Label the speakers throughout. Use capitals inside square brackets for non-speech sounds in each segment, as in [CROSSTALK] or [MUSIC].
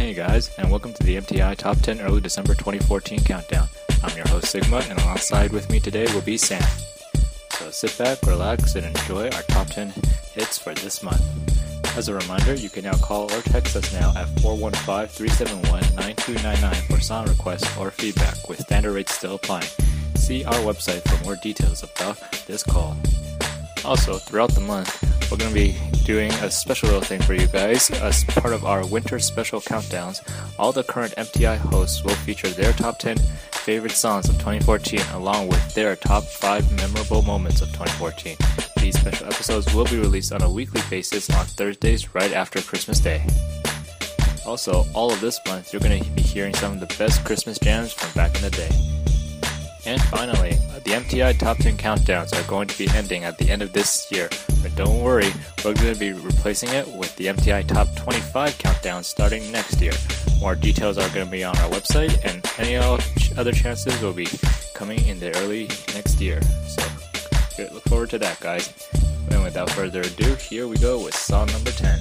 Speaker 1: Hey guys, and welcome to the MTI Top 10 Early December 2014 Countdown. I'm your host Sigma, and alongside with me today will be Sam. So sit back, relax, and enjoy our top 10 hits for this month. As a reminder, you can now call or text us now at 415-371-9299 for song requests or feedback, with standard rates still applying. See our website for more details about this call. Also, throughout the month, we're going to be doing a special little thing for you guys. As part of our winter special countdowns, all the current MTI hosts will feature their top 10 favorite songs of 2014 along with their top 5 memorable moments of 2014. These special episodes will be released on a weekly basis on Thursdays right after Christmas Day. Also, all of this month, you're going to be hearing some of the best Christmas jams from back in the day. And finally, the MTI Top 10 countdowns are going to be ending at the end of this year. But don't worry, we're going to be replacing it with the MTI Top 25 countdown starting next year. More details are going to be on our website, and any other chances will be coming in the early next year. So look forward to that, guys. And without further ado, here we go with song number 10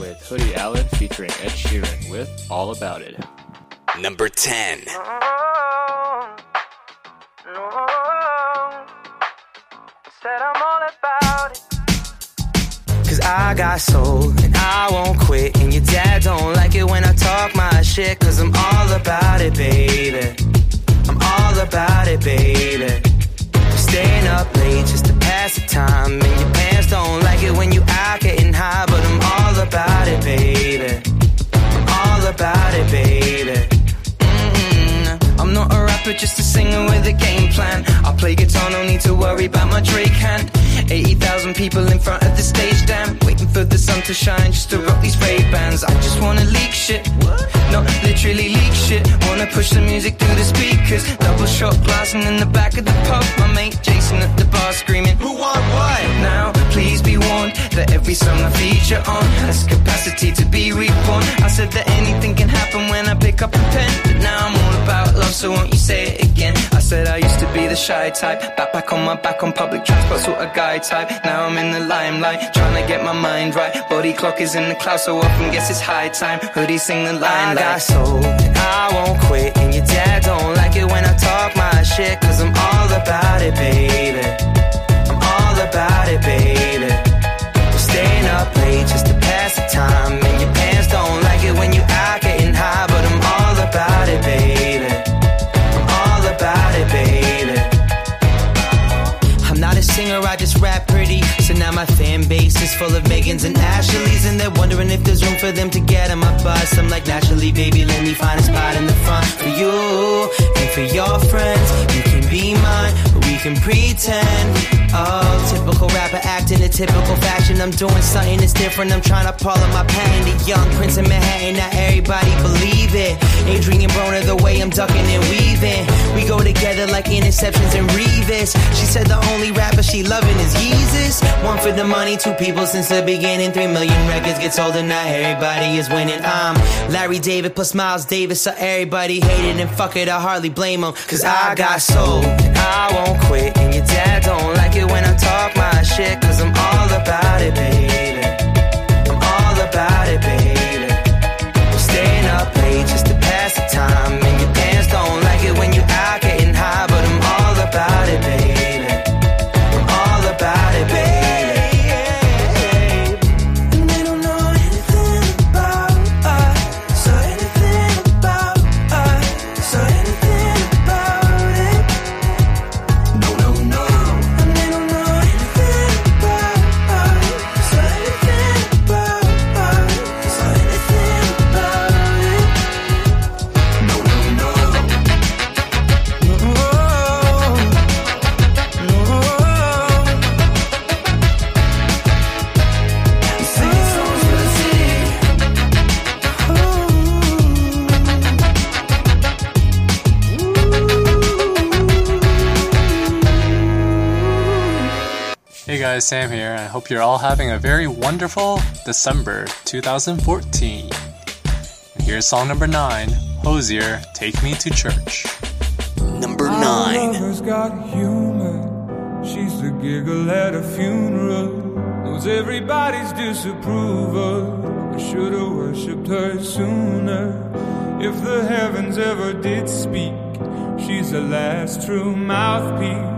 Speaker 1: with Hoodie Allen featuring Ed Sheeran with All About It.
Speaker 2: Number 10.
Speaker 3: Said I'm all about it. Cause I got soul and I won't quit. And your dad don't like it when I talk my shit. Cause I'm all about it, baby. I'm all about it, baby. Staying up late just to pass the time. And your pants don't like it when you out getting high. But I'm all about it, baby. I'm all about it, baby. Rapper, just a singer with a game plan. I play guitar, no need to worry about my Drake hand. 80,000 people in front of the stage, damn. Waiting for the sun to shine just to rock these fake bands. I just wanna leak shit. Not literally leak shit. Wanna push the music through the speakers. Double shot glassing in the back of the pub. My mate Jason at the bar screaming, Who want what? Now, please be every song I feature on has capacity to be reborn. I said that anything can happen when I pick up a pen. But now I'm all about love, so won't you say it again? I said I used to be the shy type. Back back on my back on public transport, sort of guy type. Now I'm in the limelight, trying to get my mind right. Body clock is in the cloud, so often guess it's high time. Hoodie sing the line I like, got soul, I won't quit. And your dad don't like it when I talk my shit, cause I'm all about it, baby. I'm all about it, baby. Up just to pass the time. And your pants don't like it when you out getting high, but I'm all about it, baby. I'm all about it, baby. I'm not a singer, I just rap pretty. So now my fan base is full of Megans and Ashleys, and they're wondering if there's room for them to get on my bus. I'm like, naturally, baby, let me find a spot in the front for you for your friends. You can be mine, but we can pretend. Oh, typical rapper acting a typical fashion. I'm doing something that's different. I'm trying to pull up my pen. The young prince of Manhattan, not everybody believe it. Adrien Broner, the way I'm ducking and weaving. We go together like interceptions and Revis. She said the only rapper she loving is Yeezus. One for the money, two people since the beginning. Three million records get sold and not everybody is winning. I'm Larry David plus Miles Davis, so everybody hated and fuck it, I hardly blame them. Cause I got soul, and I won't quit. And your dad don't like it when I talk my shit, cause I'm all about it, baby. I'm all about it, baby.
Speaker 4: Sam here, I hope you're all having a very wonderful December 2014. Here's song number nine Hozier, Take Me to Church.
Speaker 2: Number nine.
Speaker 5: Lover's got humor. She's the giggle at a funeral. Knows everybody's disapproval. I should have worshipped her sooner. If the heavens ever did speak, she's the last true mouthpiece.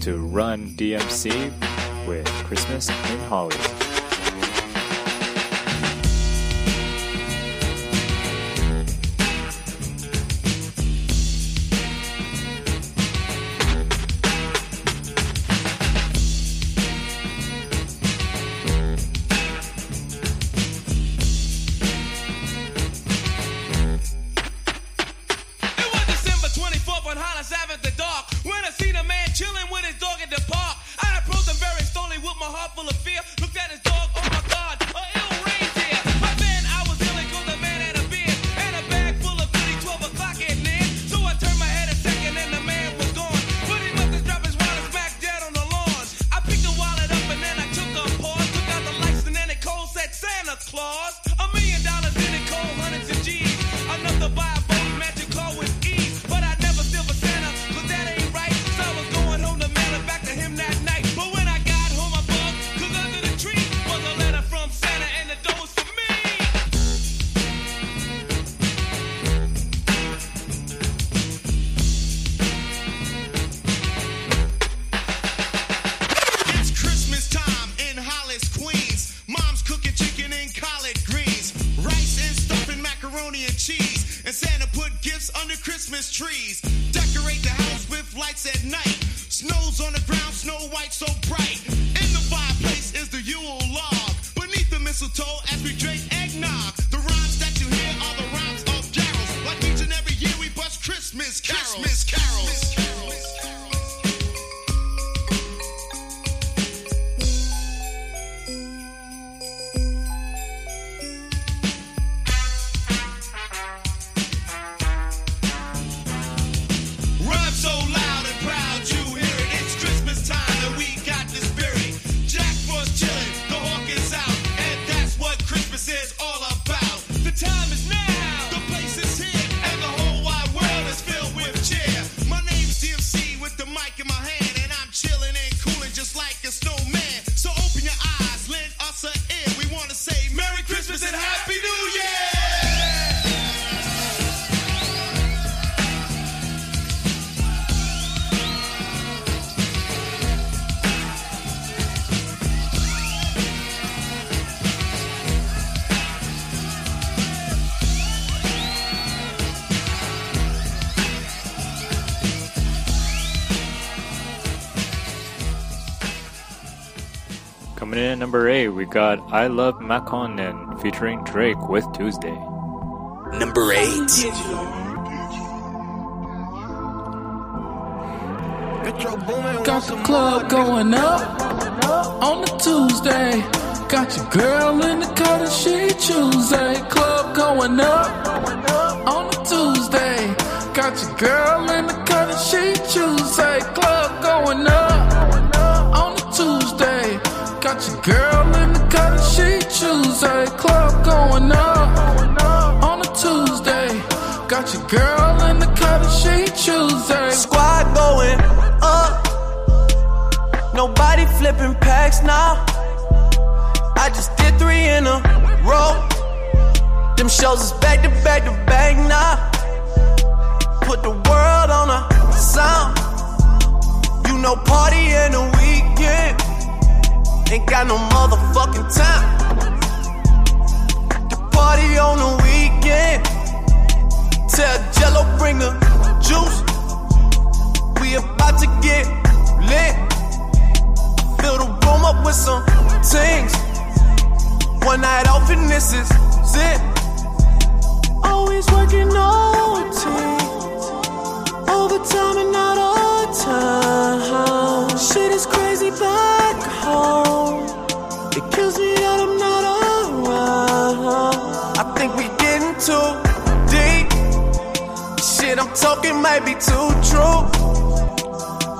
Speaker 5: to
Speaker 1: Run DMC with Christmas in
Speaker 6: Hollis. And Santa put gifts under Christmas trees. Decorate the house with lights at night. Snow's on the ground, snow white so bright. In the fireplace is the Yule log. Beneath the mistletoe as we drink eggnog.
Speaker 1: Number 8, we got I Love Makonnen featuring Drake with Tuesday.
Speaker 2: Number 8.
Speaker 7: Got the club going up on the Tuesday. Got your girl in the cut and she Tuesday. Club going up on the Tuesday. Got your girl in the cut and she Tuesday. Club going up on the Tuesday. Got your girl in the cut she Tuesday. Club going up on a Tuesday. Got your girl in the cut she Tuesday.
Speaker 3: Squad going up. Nobody flipping packs now. I just did three in a row. Them shows is back to back to back now. Put the world on a sound. You know, party in the weekend. Ain't got no motherfucking time. The party on the weekend. Tell Jello bring the juice. We about to get lit. Fill the room up with some things. One night off and this is it. Always working OT. Overtime and not all time. Shit is crazy back home. It kills me that I'm not around. I think we getting too deep. Shit I'm talking might be too true.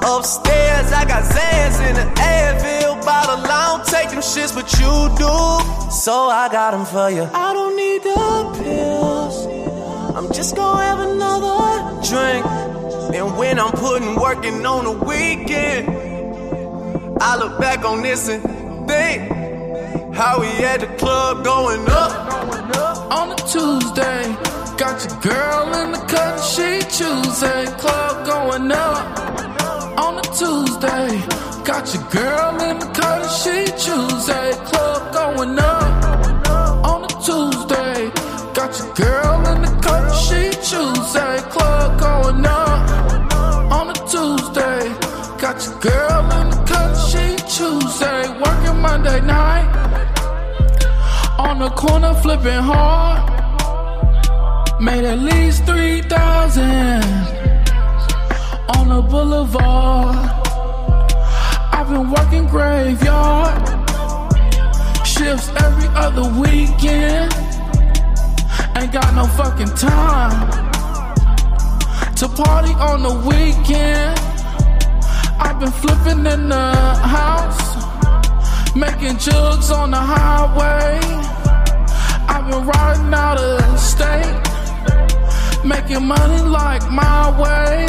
Speaker 3: Upstairs, I got Zans in the Advil bottle. I don't take them shits, but you do. So I got them for you. I don't need the pills. I'm just gonna have another drink. And when I'm putting working on the weekend, I look back on this and think how we at the club going up.
Speaker 7: on a Tuesday. Got your girl in the cut, she Tuesday. Club going up on a Tuesday. Got your girl in the cut, she Tuesday. Club going up on a Tuesday. Got your girl in the cut, she Tuesday. Club going up a Tuesday. Got your girl in the cut, she Tuesday. Working Monday night on the corner flipping hard. Made at least 3,000 on the boulevard. I've been working graveyard shifts every other weekend. Ain't got no fucking time to party on the weekend. I've been flipping in the house, making jugs on the highway. I've been riding out of state, making money like my way.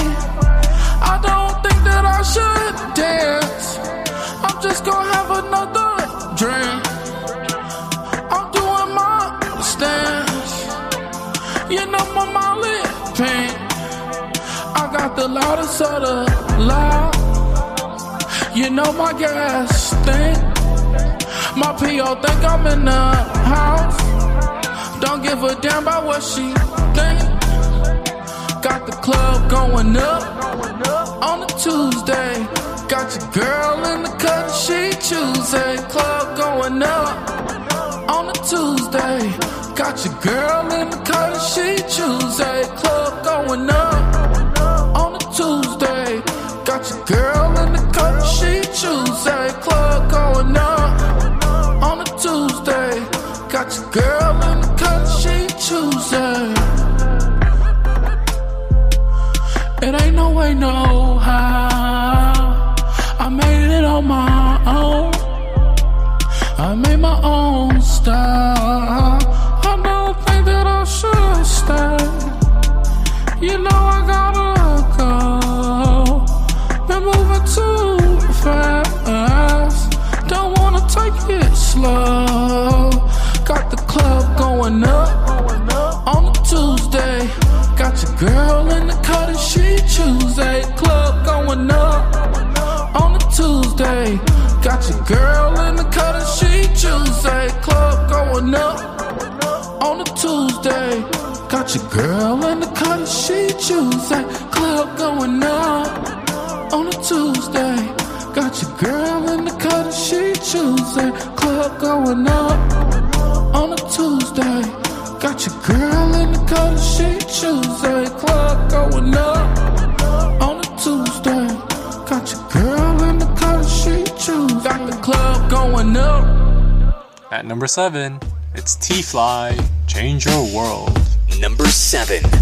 Speaker 7: I don't think that I should dance. I'm just gonna have another drink. I'm doing my stance. You know my. Got the loudest of the loud. You know my gas stink. My PO think I'm in the house. Don't give a damn about what she think. Got the club going up on a Tuesday. Got your girl in the cut, she Tuesday. Club going up on a Tuesday. Got your girl in the cut, she Tuesday. Club going up Tuesday. Got your girl in the cut, she Tuesday. Club going up on a Tuesday. Got your girl in the cut, she Tuesday. It ain't no way, no how. I made it on my own. I made my own girl in the cut and she Tuesday. Club going up on a Tuesday. Got your girl in the cut and she Tuesday. Club going up on a Tuesday. Got your girl in the cut and she Tuesday. Club going up on a Tuesday. Got your girl in the cut and she Tuesday. Club going up on a Tuesday. Got your girl in the cut and she Tuesday. Club going up on a Tuesday. Got your girl in the cut she Tuesday. Got the club going up.
Speaker 4: At number 7, it's T Fly, Change Your World.
Speaker 2: Number 7.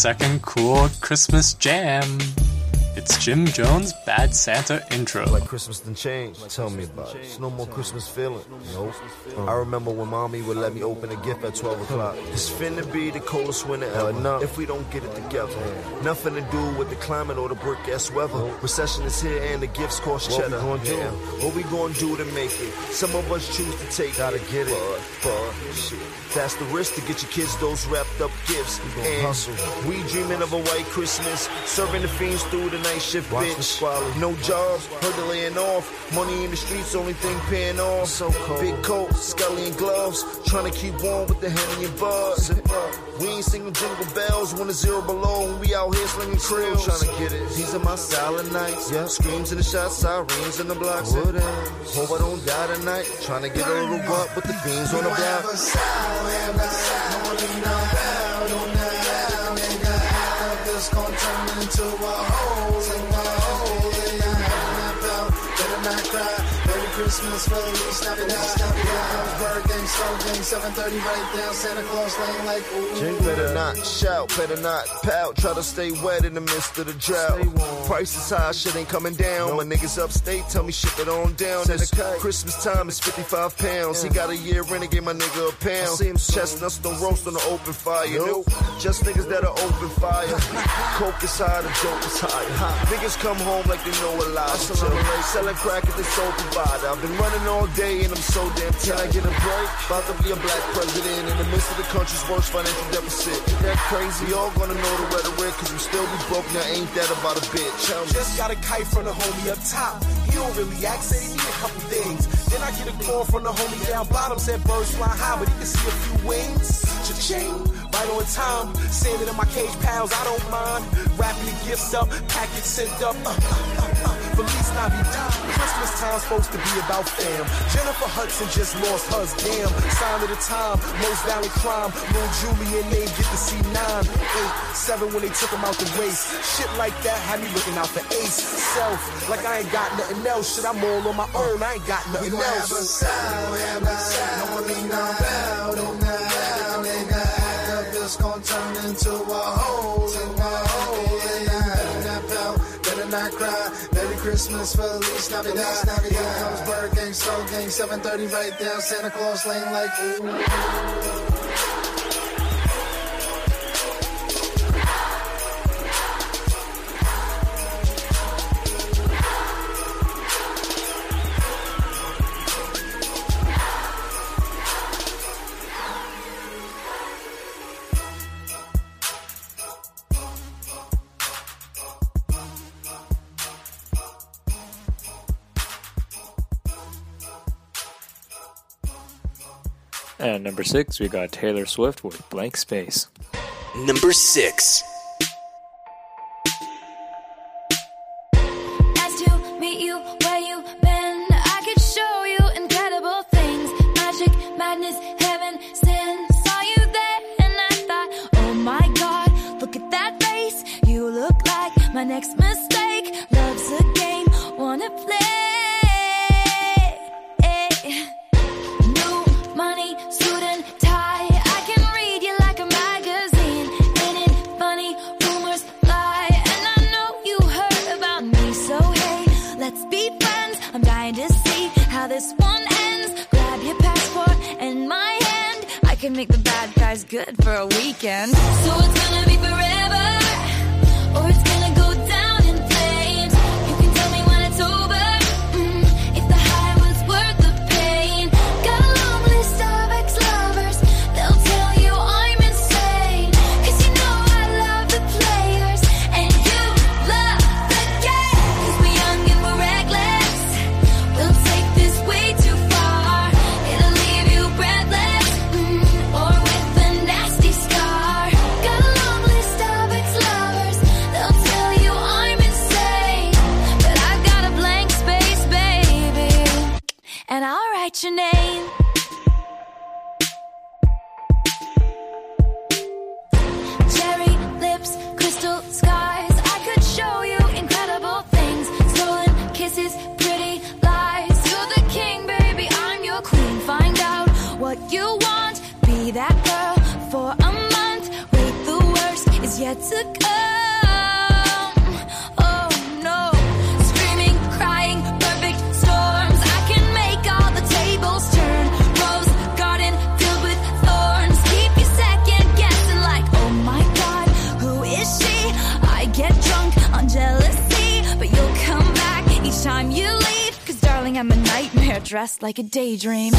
Speaker 4: Second cool Christmas jam. It's Jim Jones' Bad Santa intro.
Speaker 8: Like Christmas done changed. Tell me about it. It's no more Christmas feeling. Nope. I remember when mommy would let me open a gift at 12 o'clock. It's finna be the coldest winter ever. If we don't get it together. Nothing to do with the climate or the brick ass weather. Recession is here and the gifts cost cheddar. What we gonna do? What we gonna do to make it? Some of us choose to take Gotta get it. But, but, shit. That's the risk to get your kids those wrapped up gifts. And hustle. We dreaming of a white Christmas. Serving the fiends through the night shift,
Speaker 9: Watch
Speaker 8: bitch. No jobs, heard they laying off. Money in the streets, only thing paying off.
Speaker 9: So cold.
Speaker 8: Big coat, scully and gloves. Trying to keep warm with the hand in your buzz. We ain't singing jingle bells when it's zero below. And we out here slinging krills. Trying to get it. These are my silent nights. Yeah. Screams in the shots, sirens in the blocks.
Speaker 9: What
Speaker 8: Hope I don't die tonight. Trying to get a little what with the fiends on the block.
Speaker 9: Christmas, Feliz Navidad, Navidad, birthday, slow game, 730 right down Santa Claus lane like ooh.
Speaker 8: Jing better not shout, better not pout. Try to stay wet in the midst of the drought. Prices high, shit ain't coming down. My niggas upstate tell me shit it on down. This Christmas time is 55 pounds. He got a year in and gave my nigga a pound. See him Chestnuts don't roast on the open fire. Nope. Just niggas that are open fire. [LAUGHS] Coke is high, the dope is high. Niggas come home like they know a lot. Selling crack at the soul provider. I've been running all day and I'm so damn tired. Can I get a break? About to be a black president in the midst of the country's worst financial deficit. Ain't that crazy? Y'all gonna know the rhetoric, cause we still be broke now. Ain't that about a bitch? Me.
Speaker 10: Just got a kite from the homie up top. He don't really act, said he need a couple things. Then I get a call from the homie down bottom, said birds fly high, but he can see a few wings. Cha-ching, right on time. Sanding in my cage pals, I don't mind. Wrapping the gifts up, package sent up. Uh, uh, uh, uh. Feliz Navidad. Christmas time's supposed to be about fam. Jennifer Hudson just lost hers, damn. Sign of the time, most violent crime. Lil Julian they get to see nine, eight, seven when they took him out the race. Shit like that had me looking out for ace. Self, like I ain't got nothing else. Shit, I'm all on my own, I ain't got nothing else.
Speaker 9: Have a sound, have a sound. Don't be no bad, don't be no bad. This gon' turn into a hole Christmas, Feliz Navidad. Navidad. Here comes Bird Gang, Soul Gang, 730 right down Santa Claus lane like ooh.
Speaker 1: And number six, we got Taylor Swift with Blank Space.
Speaker 2: Number six.
Speaker 11: Nice to meet for a weekend. So it's gonna like a daydream.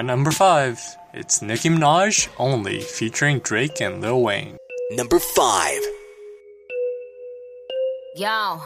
Speaker 4: At number five, it's Nicki Minaj Only featuring Drake and Lil Wayne.
Speaker 2: Number 5.
Speaker 12: Yo,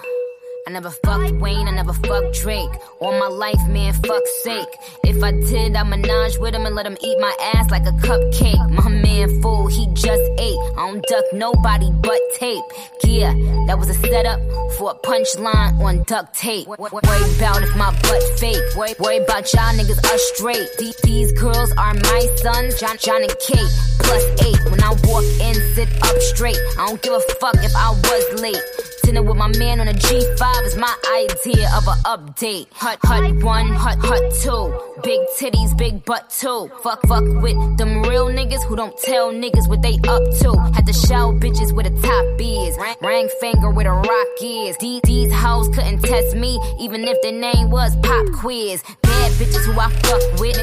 Speaker 12: I never fucked Wayne, I never fucked Drake. All my life, man, fuck's sake. If I did, I'd menage with him and let him eat my ass like a cupcake. My man, fool, he just ate. I don't duck nobody but tape. Yeah, that was a setup for a punchline on duct tape. Worry about if my butt fake. Worry, about y'all niggas are straight. These girls are my sons, John, John and Kate. Plus eight. When I walk in, sit up straight. I don't give a fuck if I was late. Dinner with my man on a G5 is my idea of a update. Hut, hut one, hut, hut two. Big titties, big butt too. Fuck, fuck with them real niggas who don't tell niggas what they up to. Had to show bitches where the top is. Rang, rang finger where the rock is. These, these hoes couldn't test me, even if their name was Pop Quiz. Bad bitches who I fuck with.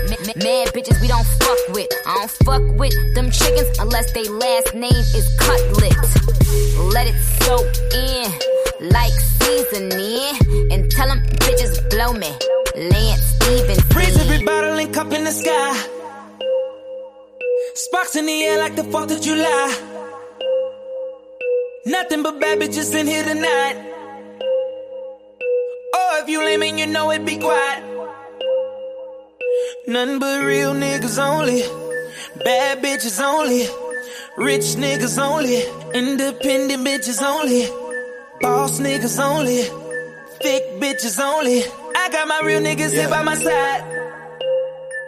Speaker 12: Mad bitches we don't fuck with. I don't fuck with them chickens unless they last name is Cutlet. Let it soak in like seasoning and tell them bitches blow me. Lance Stephenson.
Speaker 5: Raise every bottle and cup in the sky. Sparks in the air like the 4th of July. Nothing but bad bitches in here tonight. Oh, if you lame and you know it, be quiet. Nothing but real niggas only. Bad bitches only. Rich niggas only. Independent bitches only. Boss niggas only. Thick bitches only. I got my real niggas here by my side.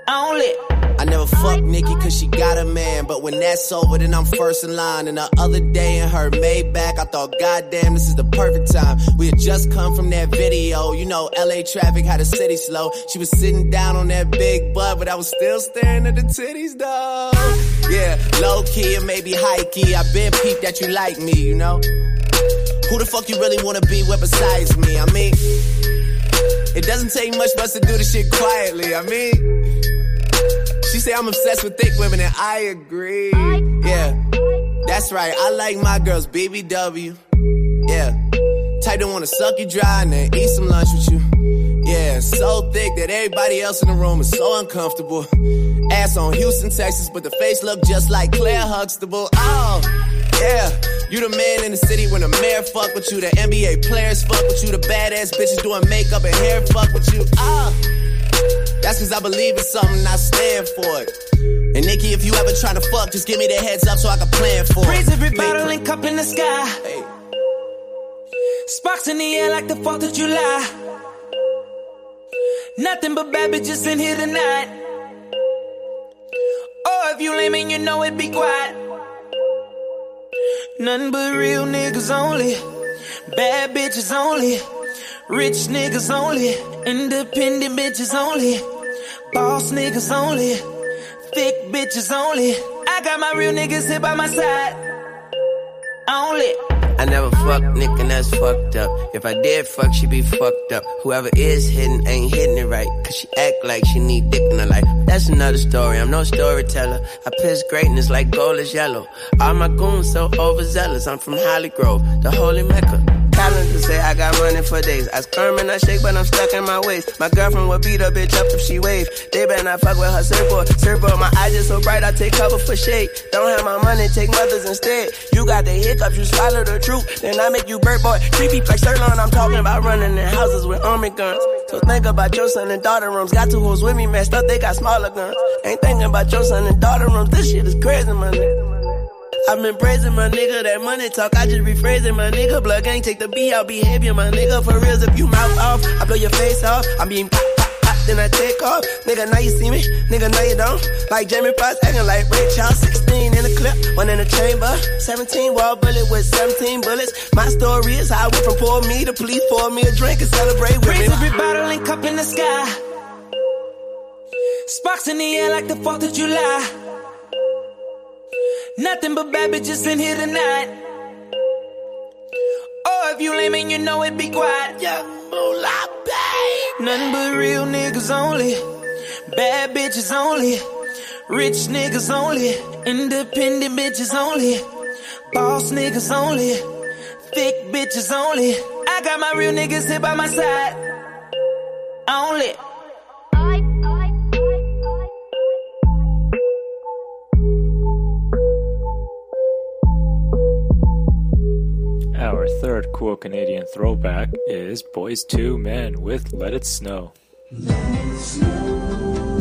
Speaker 5: Only.
Speaker 13: I never fuck Nicki cause she got a man. But when that's over, then I'm first in line. And the other day in her Maybach, I thought, goddamn, this is the perfect time. We had just come from that video. You know, LA traffic had the city slow. She was sitting down on that big butt, but I was still staring at the titties, though. Yeah, low key and maybe high key. I been peeped that you like me, you know? Who the fuck you really wanna be with besides me? I mean, it doesn't take much for us to do this shit quietly. I mean, she say I'm obsessed with thick women, and I agree. Yeah, that's right. I like my girls BBW. Yeah, type don't wanna suck you dry and then eat some lunch with you. Yeah, so thick that everybody else in the room is so uncomfortable. Ass on Houston, Texas, but the face look just like Claire Huxtable. Oh, Yeah, you the man in the city when the mayor fuck with you, the NBA players fuck with you, the badass bitches doing makeup and hair fuck with you. Ah, that's cause I believe in something, I stand for it. And Nicki, if you ever try to fuck, just give me the heads up so I can plan for
Speaker 3: Raise
Speaker 13: it.
Speaker 3: every bottle and cup in the sky. Sparks in the air like the 4th of July. Nothing but bad bitches in here tonight. Oh, if you lame and you know it, be quiet. Nothing but real niggas only. Bad bitches only. Rich niggas only. Independent bitches only. Boss niggas only. Thick bitches only. I got my real niggas here by my side. Only.
Speaker 14: I never fuck Nick and that's fucked up. If I did fuck, she'd be fucked up. Whoever is hitting ain't hitting it right. Cause she act like she need dick in her life. That's another story, I'm no storyteller. I piss greatness like gold is yellow. All my goons so overzealous. I'm from Holly Grove, the holy mecca. Calendar say I got running for days. I squirm and I shake, but I'm stuck in my ways. My girlfriend would beat a bitch up if she wave. They better not fuck with her surfboard. Surfboard, my eyes just so bright, I take cover for shade. Don't have my money, take mothers instead. You got the hiccups, you swallow the truth. Then I make you bird boy. Creepy like Sirloin, I'm talking about running in houses with army guns. So think about your son and daughter rooms. Got two hoes with me, messed up, they got smaller guns. Ain't thinking about your son and daughter rooms. This shit is crazy, nigga. I've been praising my nigga, that money talk, I just rephrasing my nigga. Blood gang, take the B out behavior, my nigga. For reals, if you mouth off, I blow your face off. I'm being pop, pop, pop, then I take off. Nigga, now you see me, nigga, now you don't. Like Jamie Foxx, acting like Ray Charles. 16 in the clip, one in the chamber. 17 wall bullet with 17 bullets. My story is how I went from poor me to police pour me a drink and celebrate with
Speaker 3: Raise
Speaker 14: me.
Speaker 3: every bottle and cup in the sky. Sparks in the air like the 4th of July. Nothing but bad bitches in here tonight. Oh, if you lame and you know it, be quiet. Yeah, moolah, babe. Nothing but real niggas only. Bad bitches only. Rich niggas only. Independent bitches only. Boss niggas only. Thick bitches only. I got my real niggas here by my side. Only.
Speaker 1: Our third cool Canadian throwback is Boyz II Men with Let It Snow.
Speaker 5: It's another Christmas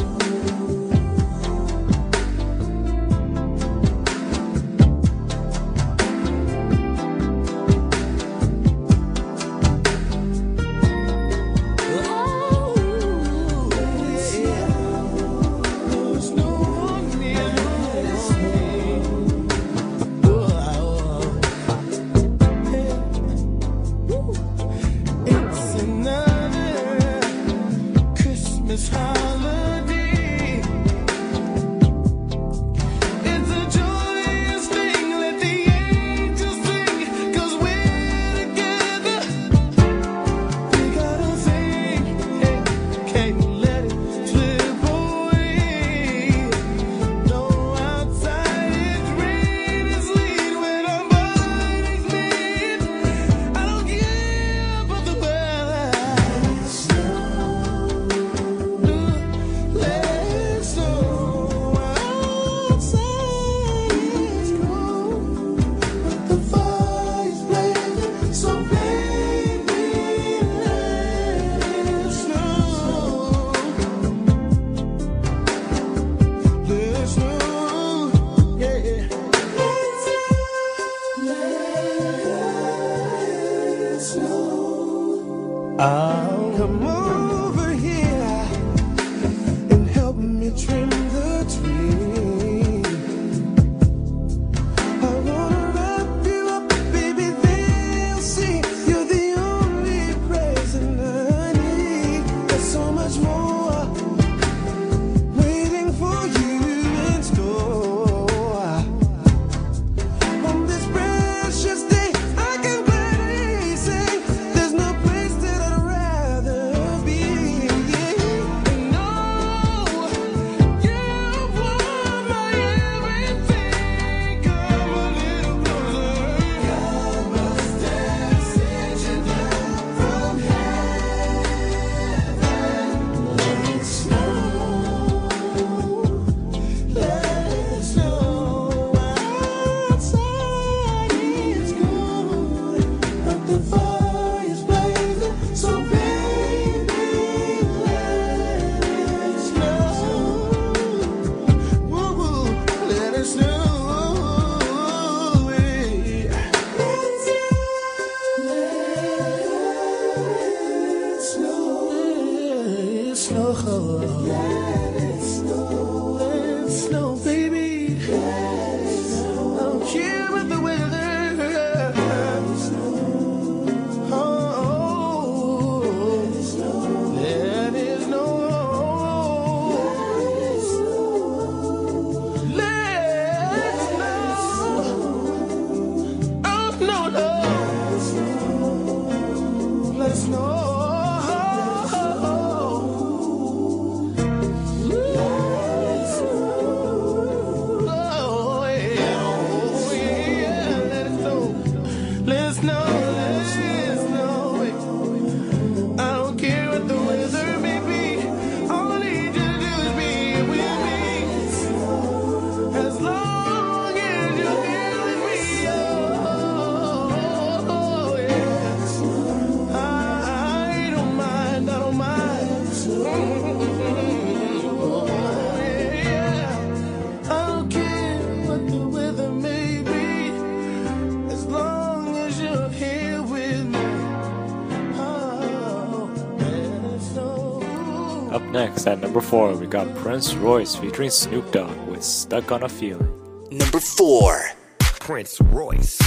Speaker 1: Number four, we got Prince Royce featuring Snoop Dogg with Stuck on a Feeling.
Speaker 11: Number four,
Speaker 15: Prince Royce.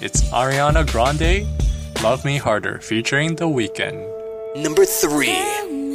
Speaker 16: it's
Speaker 4: Ariana Grande, Love Me Harder, featuring The Weeknd.
Speaker 11: Number 3.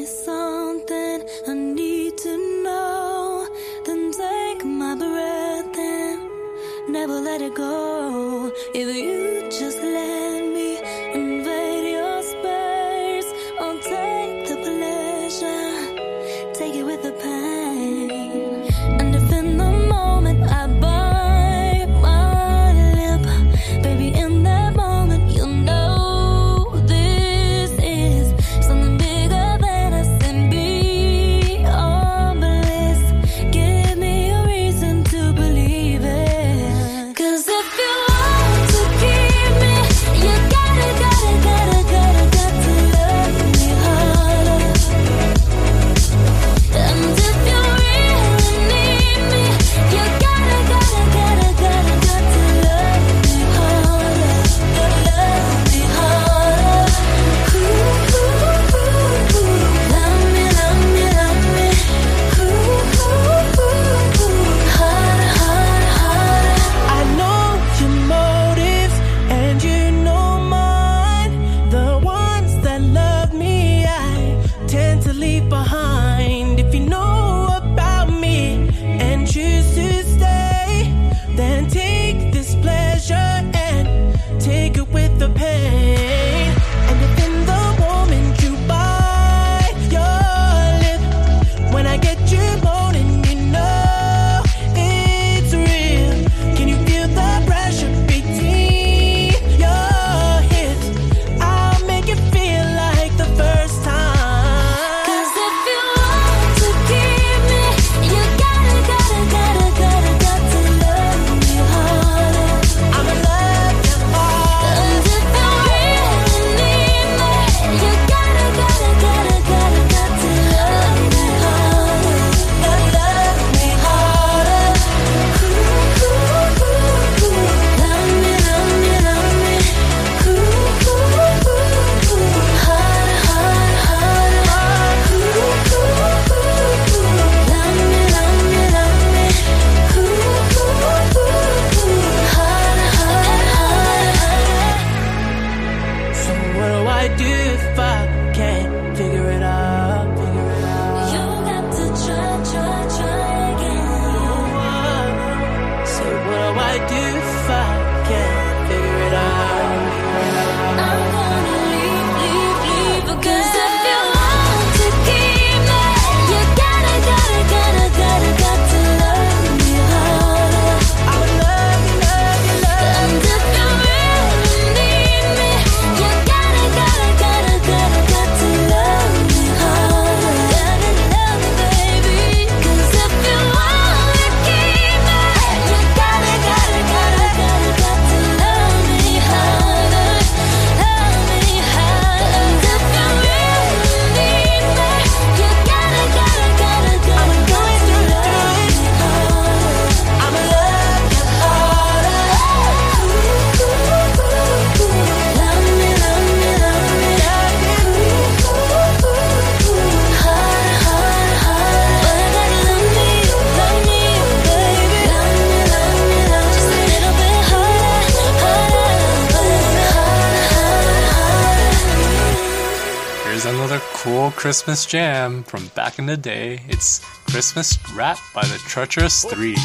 Speaker 11: Cool Christmas jam from back in the day. It's Christmas Rap by the Treacherous Three.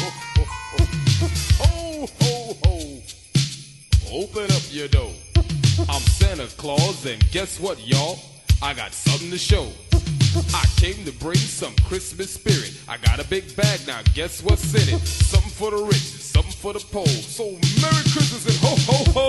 Speaker 17: Ho, ho, ho. Open up your door. I'm Santa Claus, and guess what, y'all? I got something to show. I came to bring some Christmas spirit. I got a big bag now, guess what's in it? Something for the rich, something for the poor. So Merry Christmas and ho, ho, ho.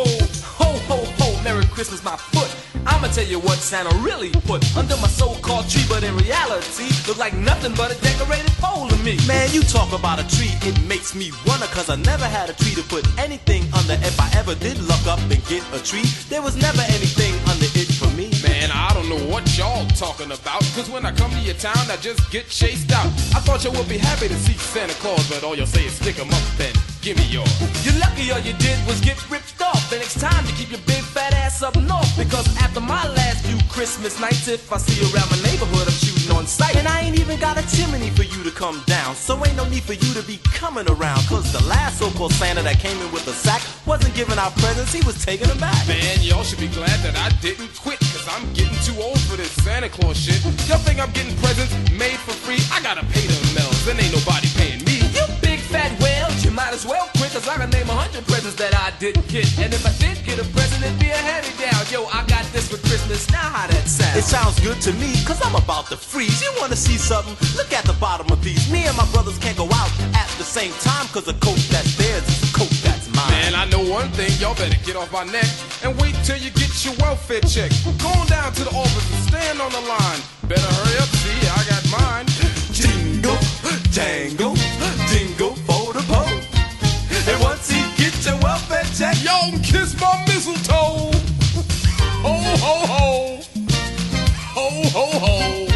Speaker 18: Ho, ho, ho, Merry Christmas, my foot. I'ma tell you what Santa really put under my so-called tree, but in reality, look like nothing but a decorated pole to me.
Speaker 19: Man, you talk about a tree, it makes me wonder, cause I never had a tree to put anything under. If I ever did look up and get a tree, there was never anything under it for me.
Speaker 17: Man, I don't know what y'all talking about. Cause when I come to your town, I just get chased out. I thought you would be happy to see Santa Claus, but all you'll say is stick 'em up, then give me yours.
Speaker 18: You're lucky all you did was get ripped off. And it's time to keep your big fat ass up north. Because after my last few Christmas nights, if I see you around my neighborhood, I'm shooting on sight.
Speaker 19: And I ain't even got a chimney for you to come down. So ain't no need for you to be coming around. Cause the last so-called Santa that came in with a sack wasn't giving out presents, he was taking them back.
Speaker 17: Man, y'all should be glad that I didn't quit, cause I'm getting too old for this Santa Claus shit. Y'all think I'm getting presents made for free? I gotta pay them melons, and ain't nobody paying me.
Speaker 18: You big fat might as well quit. Cause I can name a hundred presents that I didn't get. And if I did get a present, it'd be a handy down. Yo, I got this for Christmas. Now how that sound?
Speaker 19: It sounds good to me, cause I'm about to freeze. You wanna see something? Look at the bottom of these. Me and my brothers can't go out at the same time, cause the coat that's theirs is the coat that's mine.
Speaker 17: Man, I know one thing, y'all better get off my neck and wait till you get your welfare check. Go on down to the office and stand on the line. Better hurry up, see, I got mine.
Speaker 19: Jingle, jangle, jingle
Speaker 17: y'all kiss my mistletoe. Ho, ho, ho. Ho, ho, ho.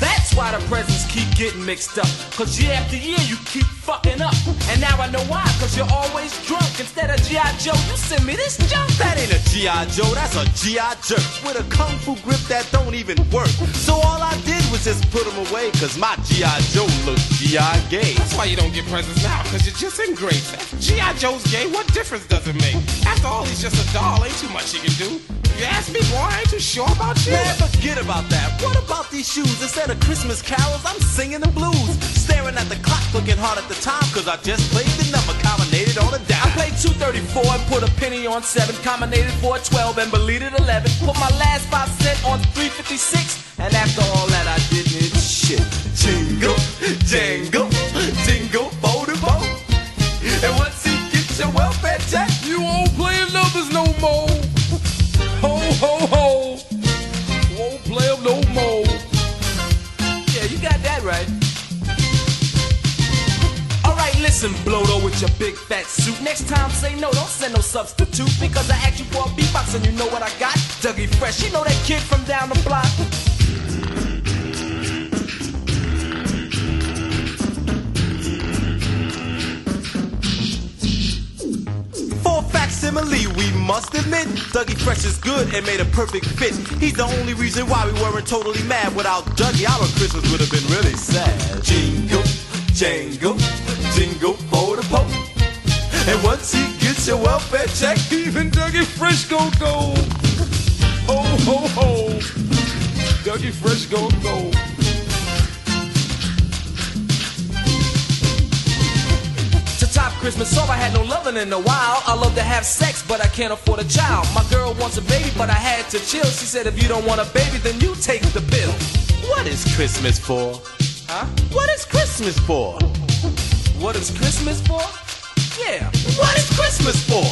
Speaker 18: That's why the presents keep getting mixed up. Cause year after year you keep fucking up. And now I know why, cause you're always drunk. Instead of G.I. Joe, you send me this junk.
Speaker 19: That ain't a G.I. Joe, that's a G.I. jerk with a kung fu grip that don't even work. So all I did was just put him away, cause my G.I. Joe looks G.I. gay.
Speaker 17: That's why you don't get presents now, cause you're just in grapes. G.I. Joe's gay, what difference does it make? After all, he's just a doll, ain't too much he can do. You ask me, boy, I ain't too sure about you.
Speaker 19: Man, forget about that. What about these shoes? Instead of Christmas carols, I'm singing the blues. Staring at the clock, looking hard at the time, cause I just played the number combinated on a dime.
Speaker 18: I played 234 and put a penny on 7, combinated for 12 and believed 11. Put my last 5 cent on 356, and after all that I did it shit.
Speaker 19: Jingle, jangle, jingle for the boat. And once he gets your welfare check,
Speaker 18: listen, Blodo with your big fat suit. Next time say no, don't send no substitute. Because I asked you for a beatbox and you know what I got? Dougie Fresh, you know that kid from down the block?
Speaker 19: Facsimile, we must admit, Dougie Fresh is good and made a perfect fit. He's the only reason why we weren't totally mad. Without Dougie, our Christmas would have been really sad. Jingle, jangle, jingle for the pope. And once he gets your welfare check,
Speaker 17: Even Dougie Fresh gon' go. Ho, ho, ho. Dougie Fresh gon' go.
Speaker 10: To top Christmas off, I had no loving in a while. I love to have sex, but I can't afford a child. My girl wants a baby, but I had to chill. She said, if you don't want a baby, then you take the pill.
Speaker 19: what is Christmas for?
Speaker 10: Huh?
Speaker 19: What is Christmas for?
Speaker 10: What is Christmas for? Yeah.
Speaker 19: What is Christmas for?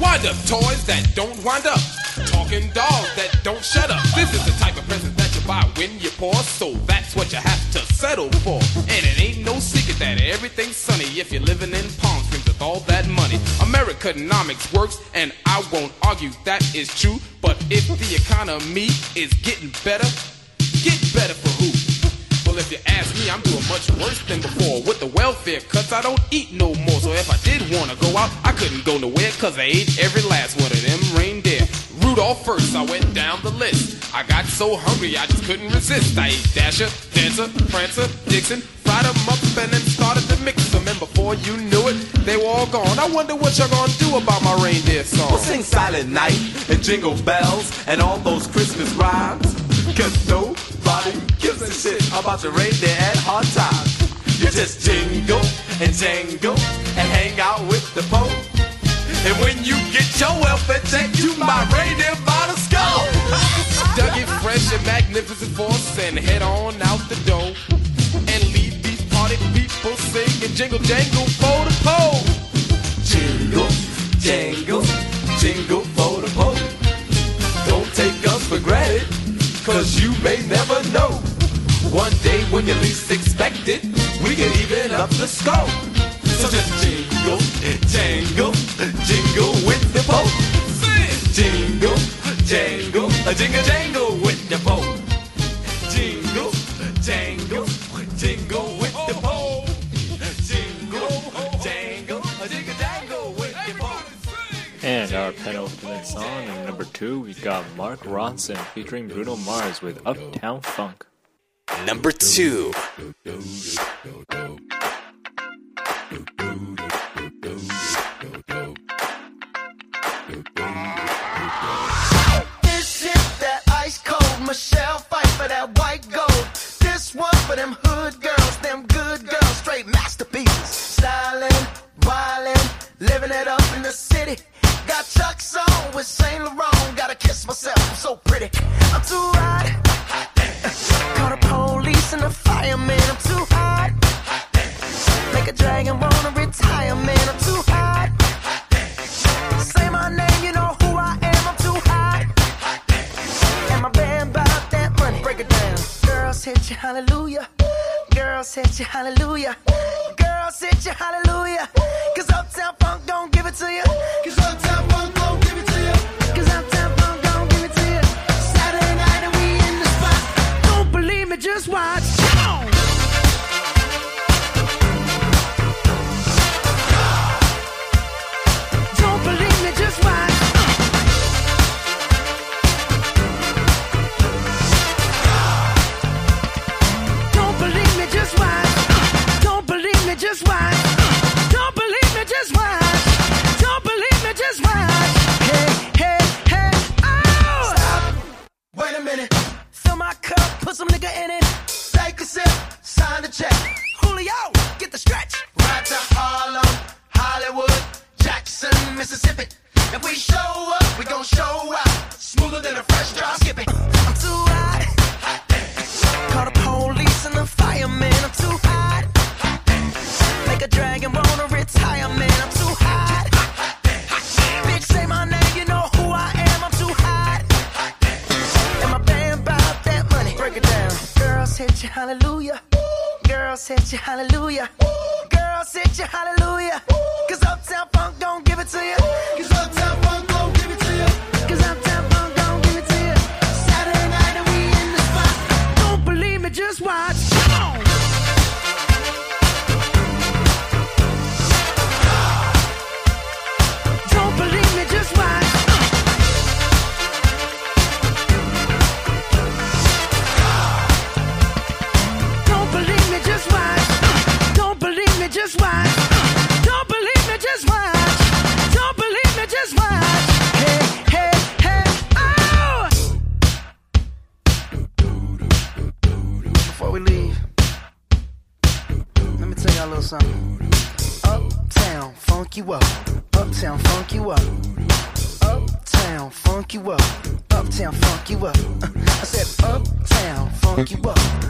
Speaker 17: Wind up toys that don't wind up. Talking dolls that don't shut up. This is the type of present that you buy when you're poor, so that's what you have to settle for. And it ain't no secret that everything's sunny if you're living in Palm Springs with all that money. Reaganomics works, and I won't argue that is true. But if the economy is getting better, get better for who? If you ask me, I'm doing much worse than before. With the welfare cuts, I don't eat no more. So if I did wanna go out, I couldn't go nowhere, cause I ate every last one of them reindeer. Rudolph first, I went down the list. I got so hungry, I just couldn't resist. I ate Dasher, Dancer, Prancer, Vixen, fried them up and then started to mix them. And before you knew it, they were all gone. I wonder what you're gonna do about my reindeer song.
Speaker 19: We'll sing Silent Night and Jingle Bells and all those Christmas rhymes. Cause nobody gives a shit about your reindeer at hard times. You just jingle and jangle and hang out with the Pope. And when you get your welfare check, you my reindeer by the skull. [LAUGHS]
Speaker 17: Dougie Fresh and Magnificent Force and head on out the door. And leave these party people singing jingle jangle for the pole.
Speaker 19: Jingle, jangle, jingle for the Pope. Don't take us for granted, cause you may never know. One day when you least expect it, we can even up the scope. So just jingle, jangle, jingle with the Pope. Jingle, jangle, jingle jangle
Speaker 1: And our penultimate song, and number two, we got Mark Ronson featuring Bruno Mars with Uptown Funk.
Speaker 2: Number two.
Speaker 9: Hallelujah. Hit you, hallelujah. girl, hit you, hallelujah. Cause Uptown Funk don't give it to you. you up. I said uptown, funk you up.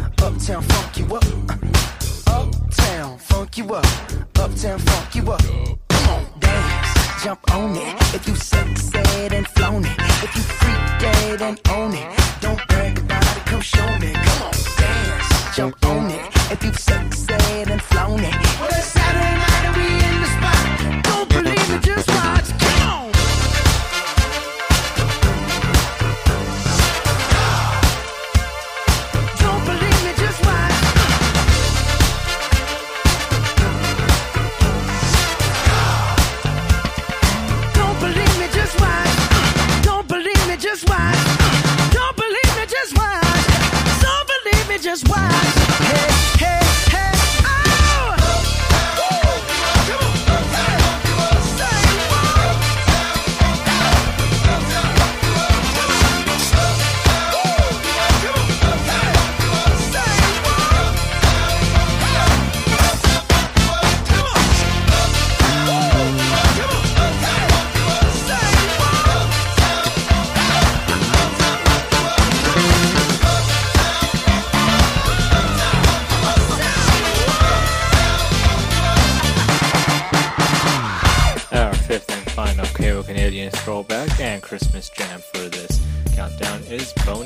Speaker 1: Christmas jam for this countdown is
Speaker 20: bonus.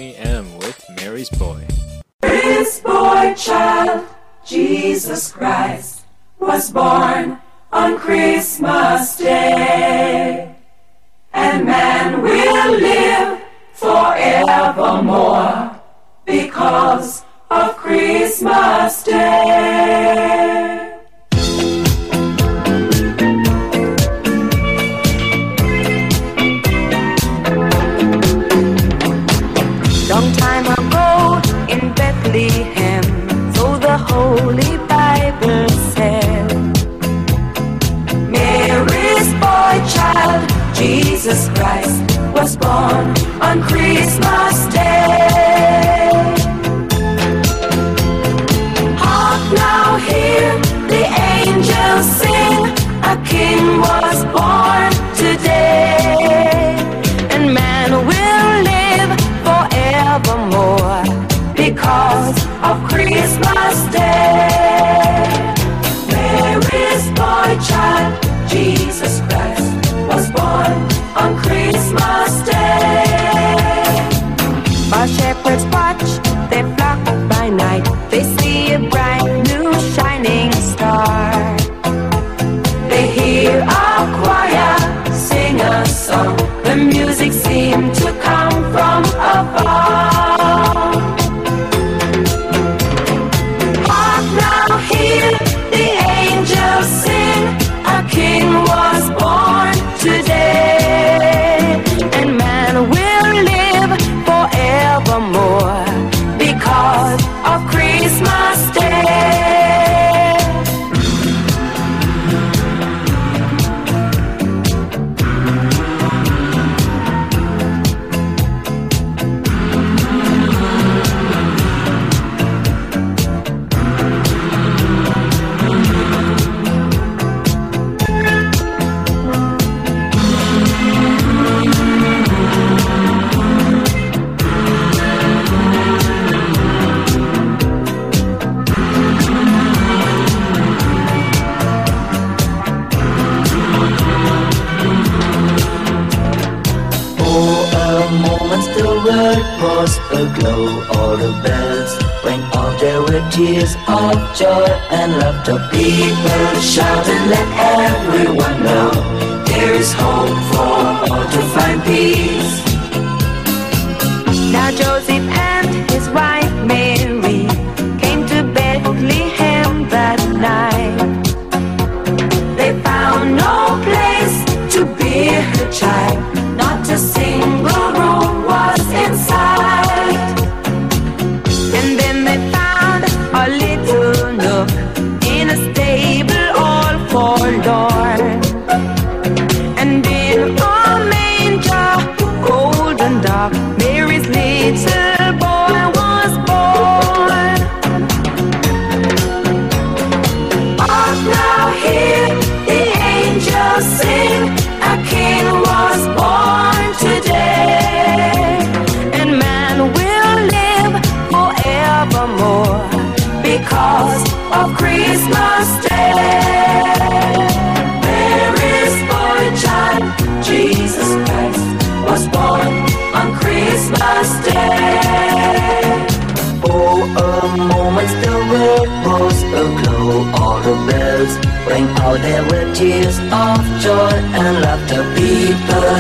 Speaker 20: music to.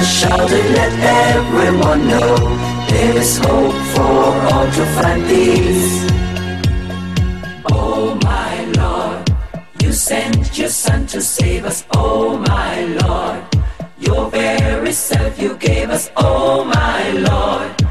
Speaker 18: Shouted, let everyone know there is hope for all to find peace. Oh my Lord, you sent your Son to save us. Oh my Lord, your very self you gave us. Oh my Lord,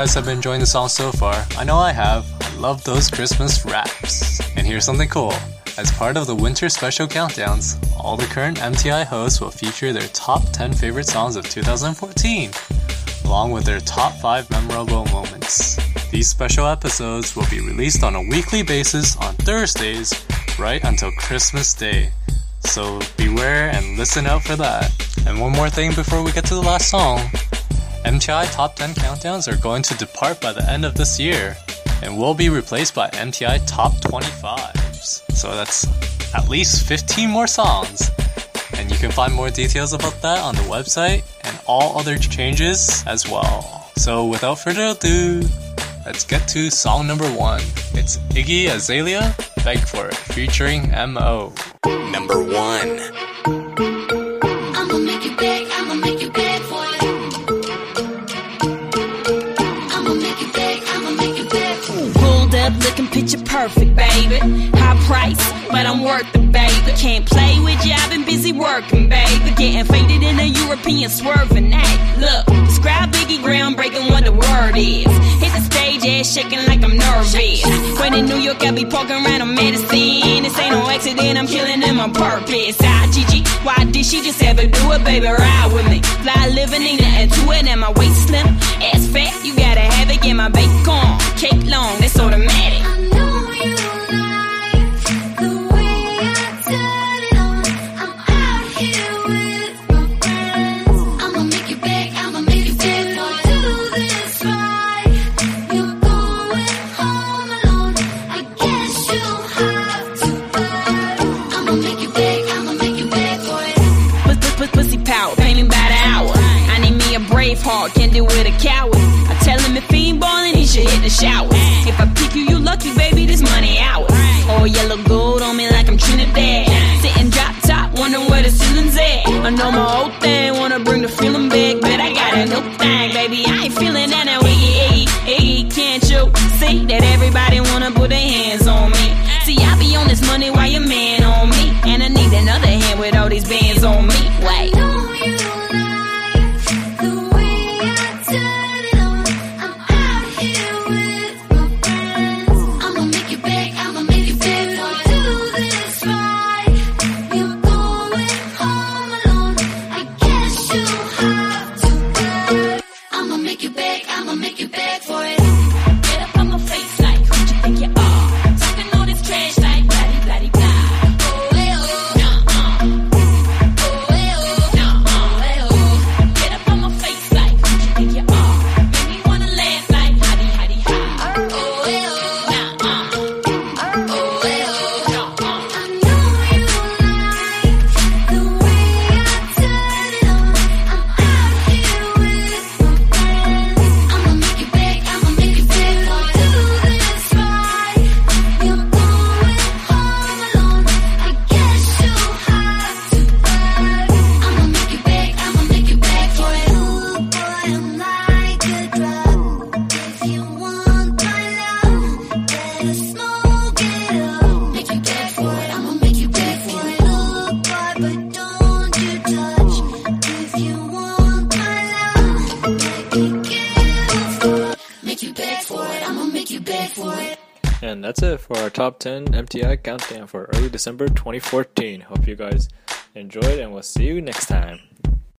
Speaker 4: guys have been enjoying the song so far. I know I have. I love those Christmas raps. And here's something cool. As part of the winter special countdowns, all the current MTI hosts will feature their top 10 favorite songs of 2014, along with their top 5 memorable moments. These special episodes will be released on a weekly basis on Thursdays, right until Christmas Day. So beware and listen out for that. And one more thing before we get to the last song. MTI Top 10 Countdowns are going to depart by the end of this year and will be replaced by MTI Top 25s. So that's at least 15 more songs. And you can find more details about that on the website and all other changes as well. So without further ado, let's get to song number one. It's Iggy Azalea, Beg for It, featuring M.O.
Speaker 2: Number one.
Speaker 21: Picture perfect, baby. High price, but I'm worth it, baby. Can't play with you, I've been busy working, baby. Getting faded in a European swerving act. Look, describe Biggie groundbreaking what the word is. Hit the stage, ass shaking like I'm nervous. When in New York, I be poking around on medicine. This ain't no accident, I'm killing them on purpose. Ah, Gigi, why did she just ever do it, baby? Ride with me. Fly living, ain't nothing to it, and my waist slim. Ass fat, you gotta have it, get my bacon. Cake long, that's automatic. Pussy power, painting by the hour. I need me a brave heart, can't deal with a coward. I tell him if he ain't ballin', he should hit the shower. If I pick you, you lucky, baby, this money ours. All yellow gold on me like I'm Trinidad. Sitting drop top, wondering where the ceiling's at. I know my old thing, wanna bring the feeling back, but I got a new thing, baby. I ain't feeling that now, Iggy, Iggy, Iggy, can't you see that everybody wanna these bands on me. Wait.
Speaker 1: MTI countdown for early December 2014. Hope you guys enjoyed, and we'll see you next time.